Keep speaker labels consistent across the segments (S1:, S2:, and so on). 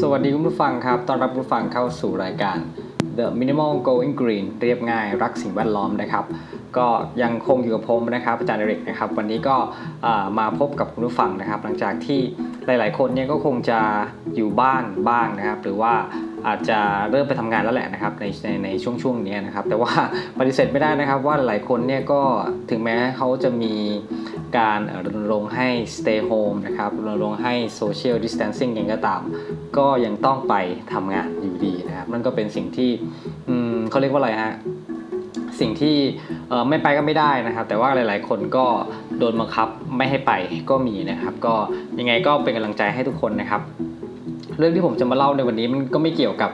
S1: สวัสดีคุณผู้ฟังครับ ตอนรับคุณผู้ฟังเข้าสู่รายการ The Minimal Going Green เรียบง่ายรักสิ่งแวดล้อมนะครับ ก็ยังคงอยู่กับผมนะครับอาจารย์เดริกนะครับ วันนี้ก็มาพบกับคุณผู้ฟังนะครับ หลังจากที่หลาย ๆ คนเนี่ยก็คงจะอยู่บ้านบ้างนะครับ หรือว่า อาจจะเริ่มไปทำงานแล้วแหละนะครับในในในช่วงช่วงนี้นะครับ แต่ว่าปฏิเสธไม่ได้นะครับว่าหลายคนเนี่ยก็ถึงแม้เขาจะมีการรณรงค์ให้ stay home นะครับรณรงค์ให้ social distancing ยังก็ตาม ก็ยังต้องไปทำงานอยู่ดีนะครับนั่นก็เป็นสิ่งที่เขาเรียกว่าอะไรฮะสิ่งที่ไม่ไปก็ไม่ได้นะครับ แต่ว่าหลาย ๆ คนก็โดนบังคับไม่ให้ไปก็มีนะครับ ก็ยังไงก็เป็นกำลังใจให้ทุกคนนะครับ เรื่องที่ผมจะมาเล่าในวันนี้มันก็ไม่เกี่ยวกับ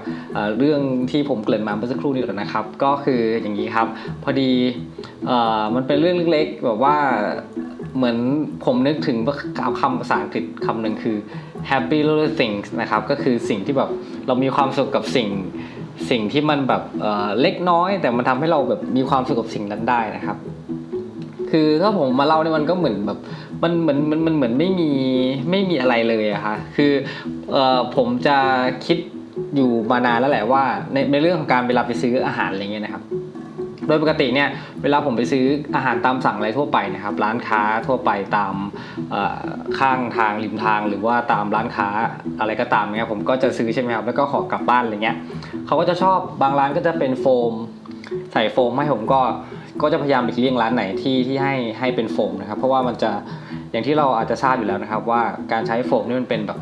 S1: เรื่องที่ผมเกริ่นมาเมื่อสักครู่นี้หรอกนะครับ ก็คืออย่างนี้ครับ พอดีมันเป็นเรื่องเล็กๆแบบว่าเหมือนผมนึกถึงคำภาษาอังกฤษคำหนึ่งคือ happy little things นะครับก็คือสิ่งที่แบบเรามีความสุขกับสิ่งสิ่งที่มันแบบเล็กน้อย แต่มันทำให้เราแบบมีความสุขกับสิ่งนั้นได้นะครับ คือถ้าผมมาเล่าเนี่ยมันก็เหมือนแบบมันเหมือนมันมันเหมือนไม่มีไม่มีอะไรเลยอะค่ะคือเอ่อผมจะคิดอยู่มานานแล้วแหละว่าในในเรื่องของการเวลาไปซื้ออาหารอะไรเงี้ยนะครับโดยปกติเนี่ยเวลาผมไปซื้ออาหารตามสั่งอะไรทั่วไปนะครับ ร้านค้าทั่วไปตามข้างทางริมทาง หรือว่าตามร้านค้าอะไรก็ตามเนี่ยผมก็จะซื้อใช่ไหมครับแล้วก็ขอกลับบ้านอะไรเงี้ยเขาก็จะชอบบางร้านก็จะเป็นโฟม ใส่โฟมให้ผมก็ ก็จะพยายามไปเลี่ยงร้านไหนที่ที่ให้ให้เป็นโฟมนะครับ เพราะว่ามันจะอย่างที่เราอาจจะทราบอยู่แล้วนะครับ ว่าการใช้โฟมนี่มันเป็นแบบ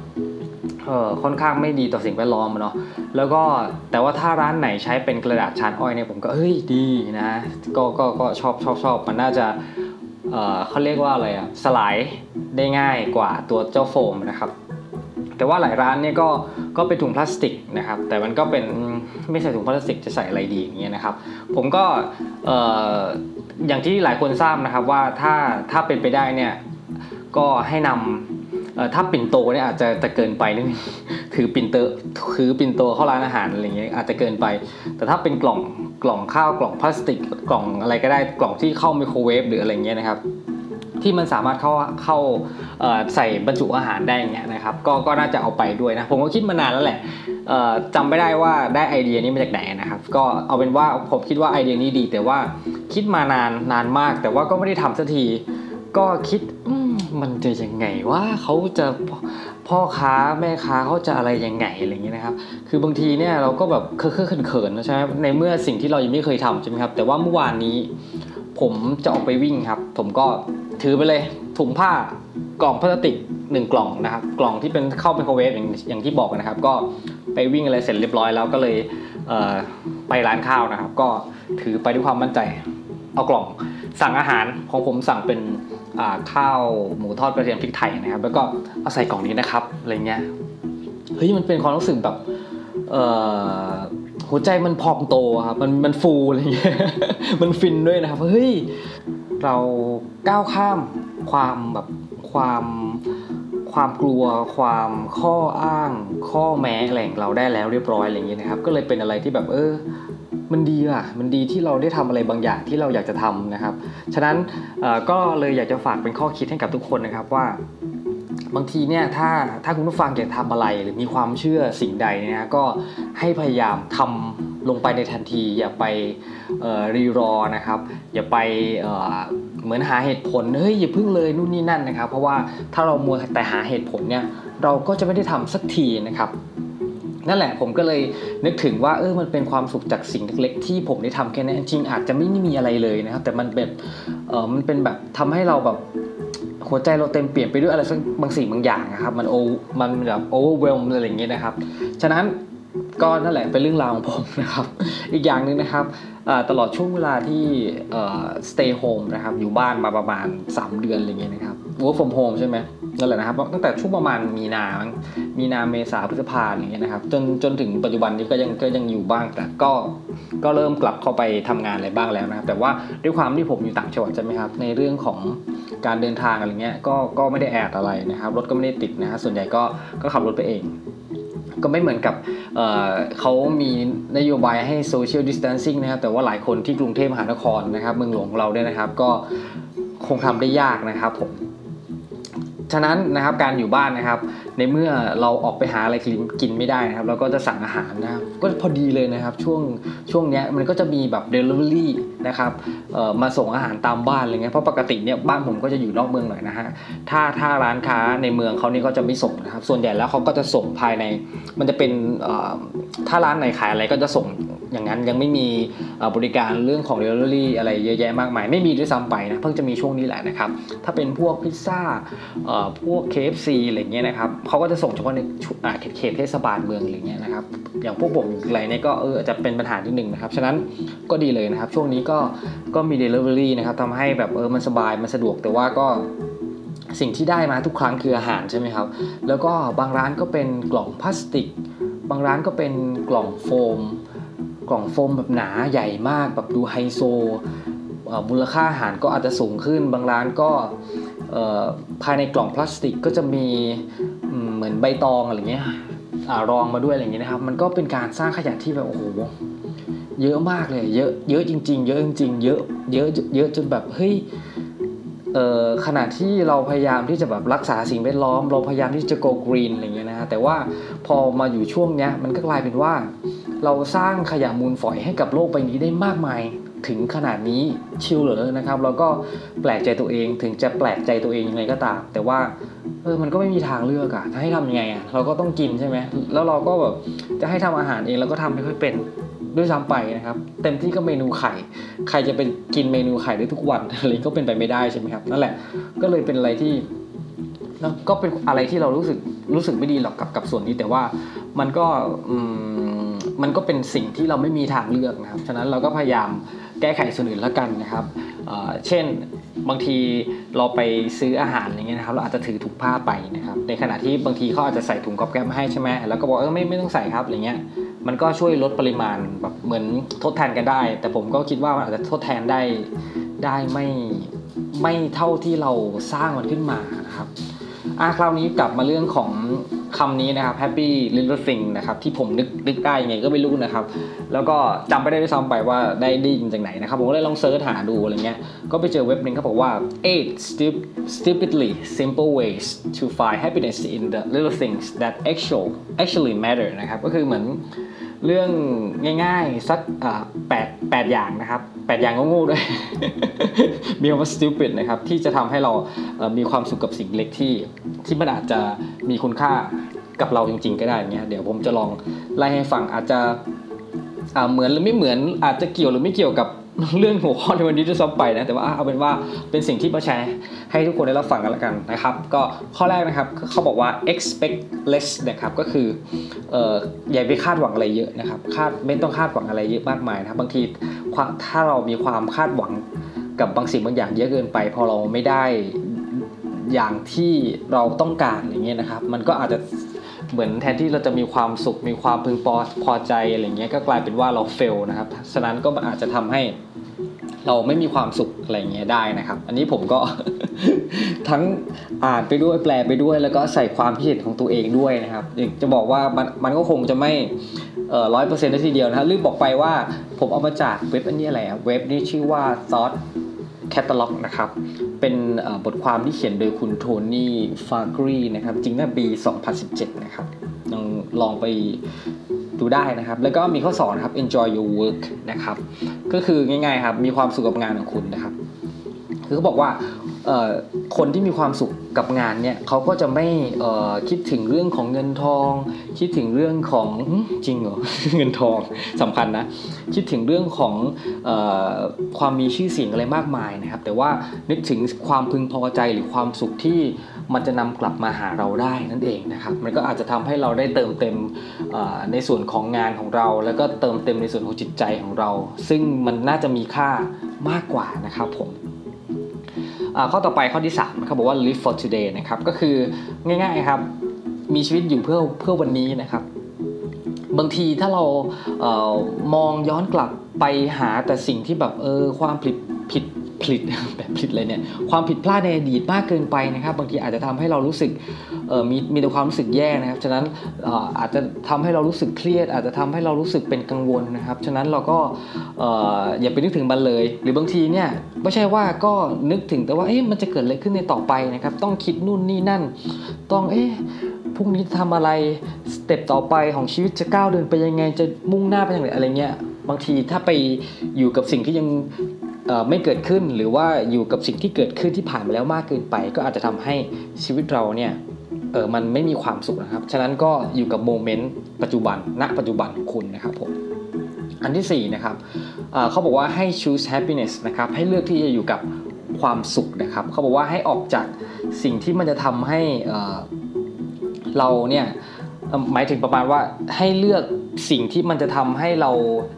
S1: เออค่อนข้างไม่ดีต่อสิ่งแวดล้อมเนาะแล้วก็แต่ว่าถ้าร้านไหนใช้เป็นกระดาษชานอ้อยเนี่ยผมก็เฮ้ยดีนะก็ก็ก็ชอบชอบชอบมันน่าจะเออเขาเรียกว่าอะไรอะสลายได้ง่ายกว่าตัวเจ้าโฟมนะครับ แต่ว่าหลายร้านเนี่ยก็ ก็เป็นถุงพลาสติกนะครับ แต่มันก็เป็นไม่ใส่ถุงพลาสติกจะใส่อะไรดีอย่างเงี้ยนะครับ ผมก็อย่างที่หลายคนทราบนะครับว่าถ้าถ้าเป็นไปได้เนี่ยก็ให้นำถ้าปิ่นโตเนี่ยอาจจะจะเกินไปนิดนึงถือปิ่นเตอถือปิ่นโตเข้าร้านอาหารอะไรเงี้ยอาจจะเกินไป แต่ถ้าเป็นกล่องกล่องข้าวกล่องพลาสติกกล่องอะไรก็ได้กล่องที่เข้าไมโครเวฟหรืออะไรเงี้ยนะครับ ที่มันสามารถเข้าเข้าใส่บรรจุอาหารได้เงี้ยนะครับก็ก็น่าจะเอาไปด้วยนะผมก็คิดมานานแล้วแหละจำไม่ได้ว่าได้ไอเดียนี้มาจากไหนนะครับก็เอาเป็นว่าผมคิดว่าไอเดียนี้ดี แต่ว่าคิดมานานนานมาก แต่ว่าก็ไม่ได้ทำสักทีก็คิดมันจะยังไงว่าเขาจะพ่อค้าแม่ค้าเขาจะอะไรยังไงอะไรอย่างเงี้ยนะครับ คือบางทีเนี่ยเราก็แบบเคอะเขินๆใช่ไหมในเมื่อสิ่งที่เรายังไม่เคยทำใช่ไหมครับ แต่ว่าเมื่อวานนี้ ผมจะออกไปวิ่งครับ ผมก็ ถือไปเลยถุงผ้ากล่องพลาสติกหนึ่งกล่องนะครับ กล่องที่เป็นเข้าไมโครเวฟอย่างอย่างที่บอกนะครับ ก็ไปวิ่งอะไรเสร็จเรียบร้อยแล้วก็เลยเไปร้านข้าวนะครับ ก็ถือไปด้วยความมั่นใจ เอากล่องสั่งอาหารของผมสั่งเป็นข้าวหมูทอดกระเทียมพริกไทยนะครับ แล้วก็เอาใส่กล่องนี้นะครับอะไรเงี้ยเฮ้ยมันเป็นความรู้สึกแบบหัวใจมันพองโตครับมันมันฟูอะไรเงี้ยมันฟินด้วยนะครับเฮ้ย เราก้าวข้ามความแบบความความกลัวความข้ออ้างข้อแม้อะไรของเราได้แล้วเรียบร้อยอะไรอย่างเงี้ยนะครับ ก็เลยเป็นอะไรที่แบบเออมันดีอะ มันดีที่เราได้ทำอะไรบางอย่างที่เราอยากจะทำนะครับ ฉะนั้นก็เลยอยากจะฝากเป็นข้อคิดให้กับทุกคนนะครับว่า บางทีเนี่ยถ้าถ้าคุณผู้ฟังอยากทำอะไรหรือมีความเชื่อสิ่งใดเนี่ยก็ให้พยายามทำ ลงไปในทันที อย่าไปรีรอนะครับ อย่าไปเหมือนหาเหตุผลเฮ้ยอย่าพึ่งเลยนู่นนี่นั่นนะครับ เพราะว่าถ้าเรามัวแต่หาเหตุผลเนี่ยเราก็จะไม่ได้ทำสักทีนะครับนั่นแหละผมก็เลยนึกถึงว่าเออมันเป็นความสุขจากสิ่งเล็กๆที่ผมได้ทำแค่นี้นจริงอาจจะไม่มีอะไรเลยนะครับ แต่มันแบบเออมันเป็นแบบทำให้เราแบบหัวใจเราเต็มเปลี่ยนไปด้วยอะไรสักบางสิ่งบางอย่างนะครับ มันโอมันแบบโอเวอร์เวลอะไรอย่างเงี้ยนะครับ ฉะนั้น ก็นั่นแหละเป็นเรื่องราวของผมนะครับ อีกอย่างหนึ่งนะครับตลอดช่วงเวลาที่ stay home นะครับ อยู่บ้านมาประมาณ 3 เดือนอะไรเงี้ยนะครับ work from home ใช่ไหมนั่นแหละนะครับ ตั้งแต่ช่วงประมาณมีนา มีนาเมษาพฤษภาอย่างเงี้ยนะครับ จนจนถึงปัจจุบันนี้ก็ยังก็ยังอยู่บ้าง แต่ก็ก็เริ่มกลับเข้าไปทำงานอะไรบ้างแล้วนะครับ แต่ว่าด้วยความที่ผมอยู่ต่างจังหวัดใช่ไหมครับ ในเรื่องของการเดินทางอะไรเงี้ย ก็ก็ไม่ได้แอดอะไรนะครับ รถก็ไม่ได้ติดนะฮะส่วนใหญ่ก็ก็ขับรถไปเอง ก็ไม่เหมือนกับเเขามีนโยบายให้โซเชียลดิส t ทนซิ่งนะครับ แต่ว่าหลายคนที่กรุงเทพมหานครนะครับ เมืองหลวงของเราเนี่ยนะครับ ก็คงทำได้ยากนะครับผม ฉะนั้นนะครับการอยู่บ้านนะครับ ในเมื่อเราออกไปหาอะไรกินไม่ได้นะครับ เราก็จะสั่งอาหารนะครับก็พอดีเลยนะครับ ช่วงช่วงนี้มันก็จะมีแบบ Delivery นะครับมาส่งอาหารตามบ้านอะไรเงี้ยเพราะปกติเนี่ยบ้านผมก็จะอยู่นอกเมืองหน่อยนะฮะถ้าถ้าร้านค้าในเมืองเขานี่ก็จะไม่ส่งนะครับ ส่วนใหญ่แล้วเขาก็จะส่งภายใน มันจะเป็นถ้าร้านไหนขายอะไรก็จะส่งอย่างนั้นยังไม่มีบริการเรื่องของ Delivery อะไรเยอะแยะมากมาย ไม่มีด้วยซ้ำไปนะเพิ่งจะมีช่วงนี้แหละนะครับ ถ้าเป็นพวกพิซซ่าพวก KFC อะไรเงี้ยนะครับเขาก็จะส่งเฉพาะในเขตเทศบาลเมืองอะไรเงี้ยนะครับอย่างพวกผมอะไรเนี่ยก็เออจะเป็นปัญหาที่หนึ่งนะครับฉะนั้นก็ดีเลยนะครับ ช่วงนี้ก็ก็มี Delivery นะครับทำให้แบบเออมันสบายมันสะดวกแต่ว่าก็สิ่งที่ได้มาทุกครั้งคืออาหารใช่ไหมครับ แล้วก็บางร้านก็เป็นกล่องพลาสติก บางร้านก็เป็นกล่องโฟม กล่องโฟมแบบหนาใหญ่มากแบบดูไฮโซมูลค่าอาหารก็อาจจะสูงขึ้น บางร้านก็ ภายในกล่องพลาสติกก็จะมีเหมือนใบตองอะไรเงี้ยรองมาด้วยอะไรเงี้ยนะครับ มันก็เป็นการสร้างขยะที่แบบโอ้โหเยอะมากเลย เยอะเยอะจริง ๆ เยอะจริงๆเยอะเยอะเยอะจนแบบเฮ้ยเอ่อขณะที่เราพยายามที่จะแบบรักษาสิ่งแวดล้อม เราพยายามที่จะ go green อะไรเงี้ยนะฮะแต่ว่าพอมาอยู่ช่วงเนี้ยมันก็กลายเป็นว่า เราสร้างขยะมูลฝอยให้กับโลกใบนี้ได้มากมาย ถึงขนาดนี้ชิลเหรอนะครับ แล้วก็แปลกใจตัวเองถึงจะแปลกใจตัวเองยังไงก็ตาม แต่ว่าเออมันก็ไม่มีทางเลือกอะถ้าให้ทำยังไงอะเราก็ต้องกินใช่ไหมแล้วเราก็แบบจะให้ทำอาหารเองเราก็ทำไม่ค่อยเป็นด้วยซ้ำไปนะครับ เต็มที่ก็เมนูไข่ ใครจะไปกินเมนูไข่ได้ทุกวันอะไรก็เป็นไปไม่ได้ใช่ไหมครับนั่นแหละก็เลยเป็นอะไรที่แล้วก็เป็นอะไรที่เรารู้สึกรู้สึกไม่ดีหรอกกับกับส่วนนี้แต่ว่ามันก็มันก็เป็นสิ่งที่เราไม่มีทางเลือกนะครับ ฉะนั้นเราก็พยายาม แก้ไขส่วนอื่นแล้วกันนะครับเช่นบางทีเราไปซื้ออาหารอะไรเงี้ยนะครับเราอาจจะถือถุงผ้าไปนะครับในขณะที่บางทีเขาอาจจะใส่ถุงกอบแก๊บมาให้ใช่ไหมแล้วก็บอกเออไม่ไม่ต้องใส่ครับอะไรเงี้ยมันก็ช่วยลดปริมาณแบบเหมือนทดแทนกันได้ แต่ผมก็คิดว่ามันอาจจะทดแทนได้ได้ไม่ไม่เท่าที่เราสร้างมันขึ้นมานะครับอะคราวนี้กลับมาเรื่องของ คำนี้นะครับ happy little thing นะครับที่ผมนึกนึกได้ยังไงก็ไม่รู้นะครับ แล้วก็จำไม่ได้ด้วยซ้ำไปว่าได้ได้ยินจากไหนนะครับ ผมก็เลยลองเซิร์ชหาดูอะไรเงี้ยก็ไปเจอเว็บหนึ่งเขาบอกว่า eight stupidly simple ways to find happiness in the little things that actual actually matter นะครับก็คือเหมือน เรื่องง่ายๆ สักแปดแปดอย่างนะครับแปดอย่างงูๆด้วย มีคำว่า stupid นะครับ ที่จะทำให้เรามีความสุขกับสิ่งเล็กที่ที่มันอาจจะมีคุณค่ากับเราจริง ๆ ก็ได้เนี้ยเดี๋ยวผมจะลองไล่ให้ฟังอาจจะเหมือนหรือไม่เหมือนอาจจะเกี่ยวหรือไม่เกี่ยวกับ เรื่องหัวข้อในวันนี้จะซ้ำไปนะแต่ว่าเอาเป็นว่าเป็นสิ่งที่มาแชร์ให้ทุกคนได้รับฟังกันแล้วกันนะครับ ก็ข้อแรกนะครับเขาบอกว่า expect less นะครับก็คืออย่าไปคาดหวังอะไรเยอะนะครับคาดไม่ต้องคาดหวังอะไรเยอะมากมายนะครับบางทีถ้าเรามีความคาดหวังกับบางสิ่งบางอย่างเยอะเกินไป พอเราไม่ได้อย่างที่เราต้องการอย่างเงี้ยนะครับ มันก็อาจจะ เหมือนแทนที่เราจะมีความสุขมีความพึงพอพอใจอะไรเงี้ยก็กลายเป็นว่าเราเฟลนะครับฉะนั้นก็อาจจะทำให้เราไม่มีความสุขอะไรเงี้ยได้นะครับ อันนี้ผมก็ทั้งอ่านไปด้วยแปลไปด้วย แล้วก็ใส่ความคิดเห็นของตัวเองด้วยนะครับจะบอกว่ามันมันก็คงจะไม่ร้อยเปอร์เซ็นต์ทีเดียวนะลืมบอกไปว่าผมเอามาจากเว็บอันนี้อะไรเว็บนี้ชื่อว่า แคตตาล็อกนะครับ เป็นบทความที่เขียนโดยคุณโทนี่ฟากรีนะครับ จริงน่าปี 2017 นะครับ ลองลองไปดูได้นะครับ แล้วก็มีข้อสอนครับ enjoy your work นะครับ ก็คือง่ายๆครับ มีความสุขกับงานของคุณนะครับ คือเขาบอกว่าคนที่มีความสุข กับงานเนี่ยเขาก็จะไม่คิดถึงเรื่องของเงินทอง คิดถึงเรื่องของจริงเหรอเงินทองสำคัญนะคิดถึงเรื่องของอความมีชื่อเสียงอะไรมากมายนะครับ แต่ว่านึกถึงความพึงพอใจหรือความสุขที่มันจะนำกลับมาหาเราได้นั่นเองนะครับ มันก็อาจจะทำให้เราได้เติมเต็มในส่วนของงานของเรา แล้วก็เติมเต็มในส่วนของจิตใจของเรา ซึ่งมันน่าจะมีค่ามากกว่านะครับผม ข้อต่อไปข้อที่3เขาบอกว่า live for today นะครับก็คือง่ายๆครับมีชีวิตอยู่เพื่อเพื่อวันนี้นะครับ บางทีถ้าเราเออมองย้อนกลับไปหาแต่สิ่งที่แบบเออความผิดผิดผิดแบบผิดเลยเนี่ยความผิดพลาดในอดีตมากเกินไปนะครับ บางทีอาจจะทำให้เรารู้สึก มีมีแต่ความรู้สึกแย่นะครับฉะนั้นอาจจะทำให้เรารู้สึกเครียด อาจจะทำให้เรารู้สึกเป็นกังวลนะครับฉะนั้นเราก็อย่าไปนึกถึงมันเลย หรือบางทีเนี่ยไม่ใช่ว่าก็นึกถึงแต่ว่าเอ๊ะมันจะเกิดอะไรขึ้นในต่อไปนะครับ ต้องคิดนู่นนี่นั่น ต้องเอ๊ะผรุ่งนี้ทำอะไรสเต็ปต่อไปของชีวิตจะก้าวเดินไปยังไงจะมุ่งหน้าไปทางไหนอะไรเงี้ยบางทีถ้าไปอยู่กับสิ่งที่ยังไม่เกิดขึ้นหรือว่าอยู่กับสิ่งที่เกิดขึ้นที่ผ่านมาแล้วมากเกินไป ก็อาจจะทำให้ชีวิตเราเนี่ย เออมันไม่มีความสุขนะครับ ฉะนั้นก็อยู่กับโมเมนต์ปัจจุบันณปัจจุบันของคุณนะครับผมอันที่4นะครับเขาบอกว่าให้ choose happiness นะครับให้เลือกที่จะอยู่กับความสุขนะครับเขาบอกว่าให้ออกจากสิ่งที่มันจะทำให้เราเนี่ยหมายถึงประมาณว่าให้เลือกสิ่งที่มันจะทำให้เรา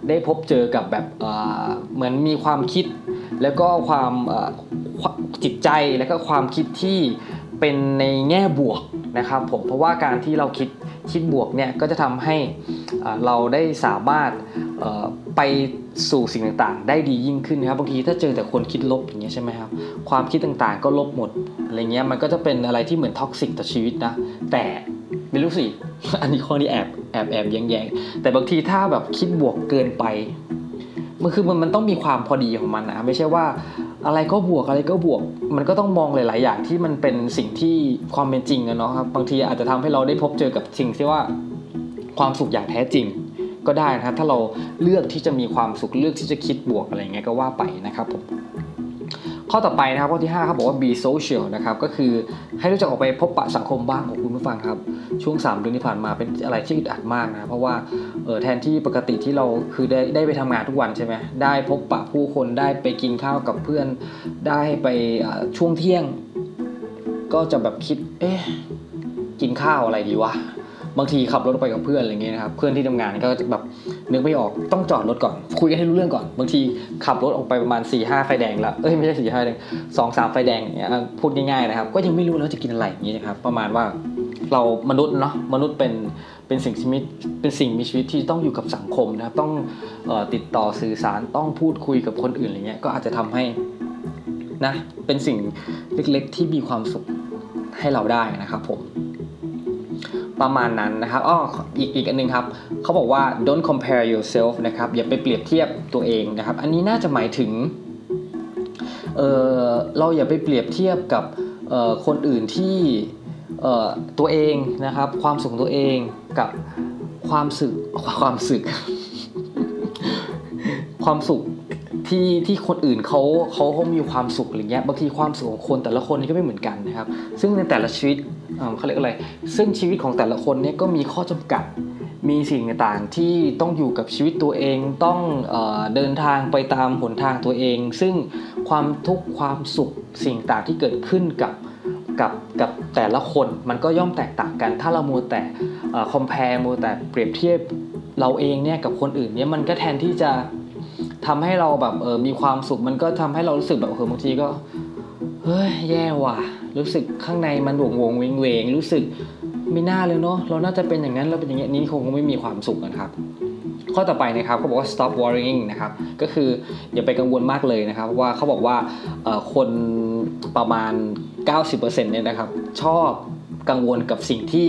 S1: ได้พบเจอกับแบบเหมือนมีความคิด แล้วก็ความจิตใจแล้วก็ความคิดที่เป็นในแง่บวก นะครับผมเพราะว่าการที่เราคิดคิดบวกเนี่ยก็จะทำให้เราได้สามารถไปสู่สิ่งต่างๆ ได้ดียิ่งขึ้นนครับบางทีถ้าเจอแต่คนคิดลบอย่างเงี้ยใช่ไหมครับความคิดต่างๆ ก็ลบหมดอะไรเงี้ยมันก็จะเป็นอะไรที่เหมือน toxic ต่อชีวิตนะแต่ไม่รู้สิอันนี้ข้อนี้แอบแอบแอบแย้งๆแต่บางทีถ้าแบบคิดบวกเกินไปมันคือมันมันต้องมีความพอดีของมันนะไม่ใช่ว่า อะไรก็บวกอะไรก็บวก มันก็ต้องมองหลาย ๆ อย่างที่มันเป็นสิ่งที่ความเป็นจริงอะเนาะครับบางทีอาจจะทำให้เราได้พบเจอกับสิ่งที่ว่าความสุขอย่างแท้จริงก็ได้นะครับถ้าเราเลือกที่จะมีความสุขเลือกที่จะคิดบวกอะไรเงี้ยก็ว่าไปนะครับผม ข้อต่อไปนะครับข้อที่5ครับบอกว่า be social นะครับก็คือให้รู้จักออกไปพบปะสังคมบ้างของคุณผู้ฟังครับ ช่วง 3 เดือนที่ผ่านมาเป็นอะไรที่อึดอัดมากนะเพราะว่าเออแทนที่ปกติที่เราคือได้ได้ไปทำงานทุกวันใช่ไหมได้พบปะผู้คนได้ไปกินข้าวกับเพื่อน ได้ไปช่วงเที่ยง ก็จะแบบคิดเอ๊ะกินข้าวอะไรดีวะ บางทีขับรถไปกับเพื่อนอะไรเงี้ยนะครับเพื่อนที่ทำงานก็แบบนึกไม่ออกต้องจอดรถก่อน คุยกันให้รู้เรื่องก่อน บางทีขับรถออกไปประมาณ4ี่ห้าไฟแดงล้วเอ้ยไม่ใช่สี่ห้าแดงสองสามไฟแดงเนี้ยพูดง่ายๆนะครับ ก็ยังไม่รู้แล้วจะกินอะไรอย่างเงี้ยครับประมาณว่าเรามนุษย์เนาะมนุษย์เป็นเป็นสิ่งชีวิตเป็นสิ่งมีชีวิตที่ต้องอยู่กับสังคมนะครับต้องติดต่อสื่อสารต้องพูดคุยกับคนอื่นอะไรเงี้ยก็อาจจะทำให้นะเป็นสิ่งเล็กๆที่มีความสุขให้เราได้นะครับผม ประมาณนั้นนะครับอ้ออีกอีกอันนึงครับเขาบอกว่า don't compare yourself นะครับอย่าไปเปรียบเทียบตัวเองนะครับ อันนี้น่าจะหมายถึงเออเราอย่าไปเปรียบเทียบกับคนอื่นที่ตัวเองนะครับ ความสุขตัวเองกับความสึกความสึก ความสุข ที่ที่คนอื่นเขาเขาเขามีความสุขอะไรเงี้ยบางทีความสุขของคนแต่ละคนนี่ก็ไม่เหมือนกันนะครับ ซึ่งในแต่ละชีวิตเขาเรียกอะไร ซึ่งชีวิตของแต่ละคนเนี่ยก็มีข้อจำกัด มีสิ่งต่างๆที่ต้องอยู่กับชีวิตตัวเองต้องเอเดินทางไปตามหนทางตัวเอง ซึ่งความทุกข์ความสุขสิ่งต่างที่เกิดขึ้นกับกับกับแต่ละคนมันก็ย่อมแตกต่างกัน ถ้าเรามัวแต่คอมเพลมัวแต่เปรียบเทียบเราเองเนี่ยกับคนอื่นเนี่ยมันก็แทนที่จะ ทำให้เราแบบเออมีความสุขมันก็ทำให้เรารู้สึกแบบเออบางทีก็เฮ้ยแย่ว่ะ รู้สึกข้างในมันหวงวงเวงเวงรู้สึกไม่น่าเลยเนาะเราน่าจะเป็นอย่างนั้นเราเป็นอย่างนี้นี้คงไม่มีความสุขนะครับ ข้อต่อไปนะครับเขาบอกว่า stop worrying นะครับก็คืออย่าไปกังวลมากเลยนะครับว่าเขาบอกว่าคนประมาณ 90%เนี่ยนะครับ ชอบกังวลกับสิ่งที่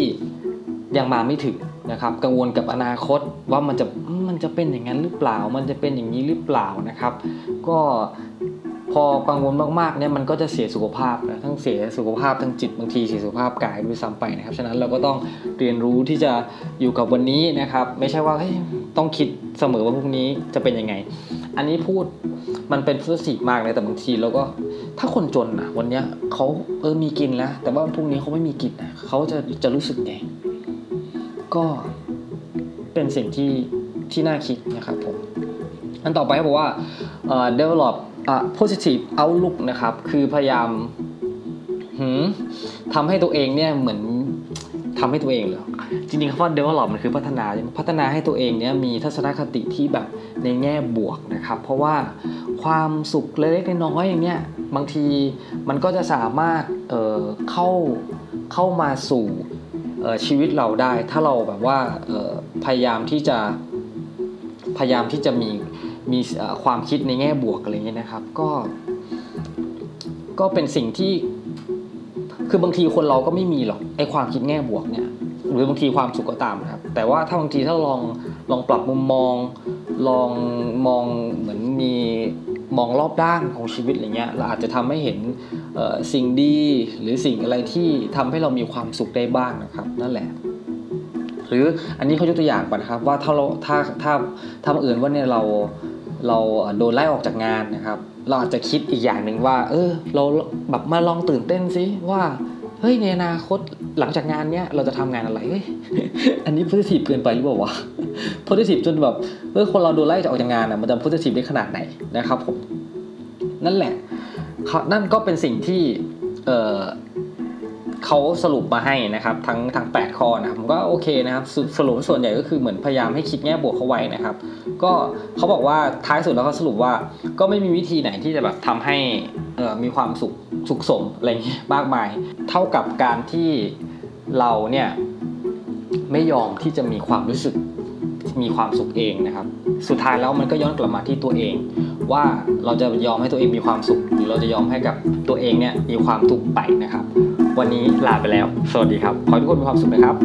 S1: ยังมาไม่ถึงนะครับ กังวลกับอนาคตว่ามันจะ มันจะเป็นอย่างนั้นหรือเปล่า มันจะเป็นอย่างนี้หรือเปล่านะครับ ก็พอกังวลมากๆเนี่ยมันก็จะเสียสุขภาพนะทั้งเสียสุขภาพทั้งจิตบางทีเสียสุขภาพกายด้วยซ้ำไปนะครับฉะนั้นเราก็ต้องเรียนรู้ที่จะอยู่กับวันนี้นะครับ ไม่ใช่ว่าต้องคิดเสมอว่าพรุ่งนี้จะเป็นยังไง อันนี้พูดมันเป็นพุทธศิมากเลยแต่บางทีเราก็ถ้าคนจนนะวันนี้เขาเออมีกินแล้วแต่ว่าพรุ่งนี้เขาไม่มีกินนะเขาจะจะรู้สึกไงก็เป็นสิ่งที่ ที่น่าคิดนะครับผมอันต่อไปเขาบอกว่า develop a positive outlook นะครับ คือพยายามทำให้ตัวเองเนี่ยเหมือนทำให้ตัวเองเลยจริงๆคำว่า develop มันคือพัฒนาพัฒนาให้ตัวเองเนี่ยมีทัศนคติที่แบบในแง่บวกนะครับ เพราะว่าความสุขเล็กๆน้อยๆอย่างเงี้ยบางทีมันก็จะสามารถเเข้าเข้ามาสู่ชีวิตเราได้ ถ้าเราแบบว่าพยายามที่จะ พยายามที่จะมีมีความคิดในแง่บวกอะไรเงี้ยนะครับ ก็ก็เป็นสิ่งที่คือบางทีคนเราก็ไม่มีหรอกไอความคิดแง่บวกเนี่ยหรือบางทีความสุขก็ตามนะครับ แต่ว่าถ้าบางทีถ้าลองลองปรับมุมมอง ลองมองเหมือนมีมองรอบด้านของชีวิตอะไรเงี้ยเราอาจจะทำให้เห็นสิ่งดีหรือสิ่งอะไรที่ทำให้เรามีความสุขได้บ้างนะครับ นั่นแหละ หรืออันนี้เขายกตัวอย่างก่อนนะครับว่าถ้าเราถ้าถ้าถ้าบังเอิญว่าเนี่ยเราเราโดนไล่ออกจากงานนะครับ เราอาจจะคิดอีกอย่างหนึ่งว่า เออ เราแบบมาลองตื่นเต้นซิว่าเฮ้ยในอนาคตหลังจากงานเนี้ยเราจะทำงานอะไรเฮ้ยอันนี้พูดถีบเกินไปหรือเปล่าวะพูดถีบจนแบบเออคนเราโดนไล่จากออกจากงานอะมันจะพูดถีบได้ขนาดไหนนะครับผมนั่นแหละนั่นก็เป็นสิ่งที่เออ เขาสรุปมาให้นะครับทั้งทั้ง8ข้อนะครับผมก็โอเคนะครับสสรุปส่วนใหญ่ก็คือเหมือนพยายามให้คิดแง่บวกเข้าไว้นะครับ ก็เขาบอกว่าท้ายสุดแล้วเขาสรุปว่าก็ไม่มีวิธีไหนที่จะแบบทำให้เอ่อมีความสุขสุขสมอะไรเงี้ยมากมาย เท่ากับการที่เราเนี่ยไม่ยอมที่จะมีความรู้สึก มีความสุขเองนะครับ สุดท้ายแล้วมันก็ย้อนกลับมาที่ตัวเอง ว่าเราจะยอมให้ตัวเองมีความสุข หรือเราจะยอมให้กับตัวเองเนี่ยมีความทุกข์ไปนะครับ วันนี้ลาไปแล้ว สวัสดีครับ ขอให้ทุกคนมีความสุขนะครับ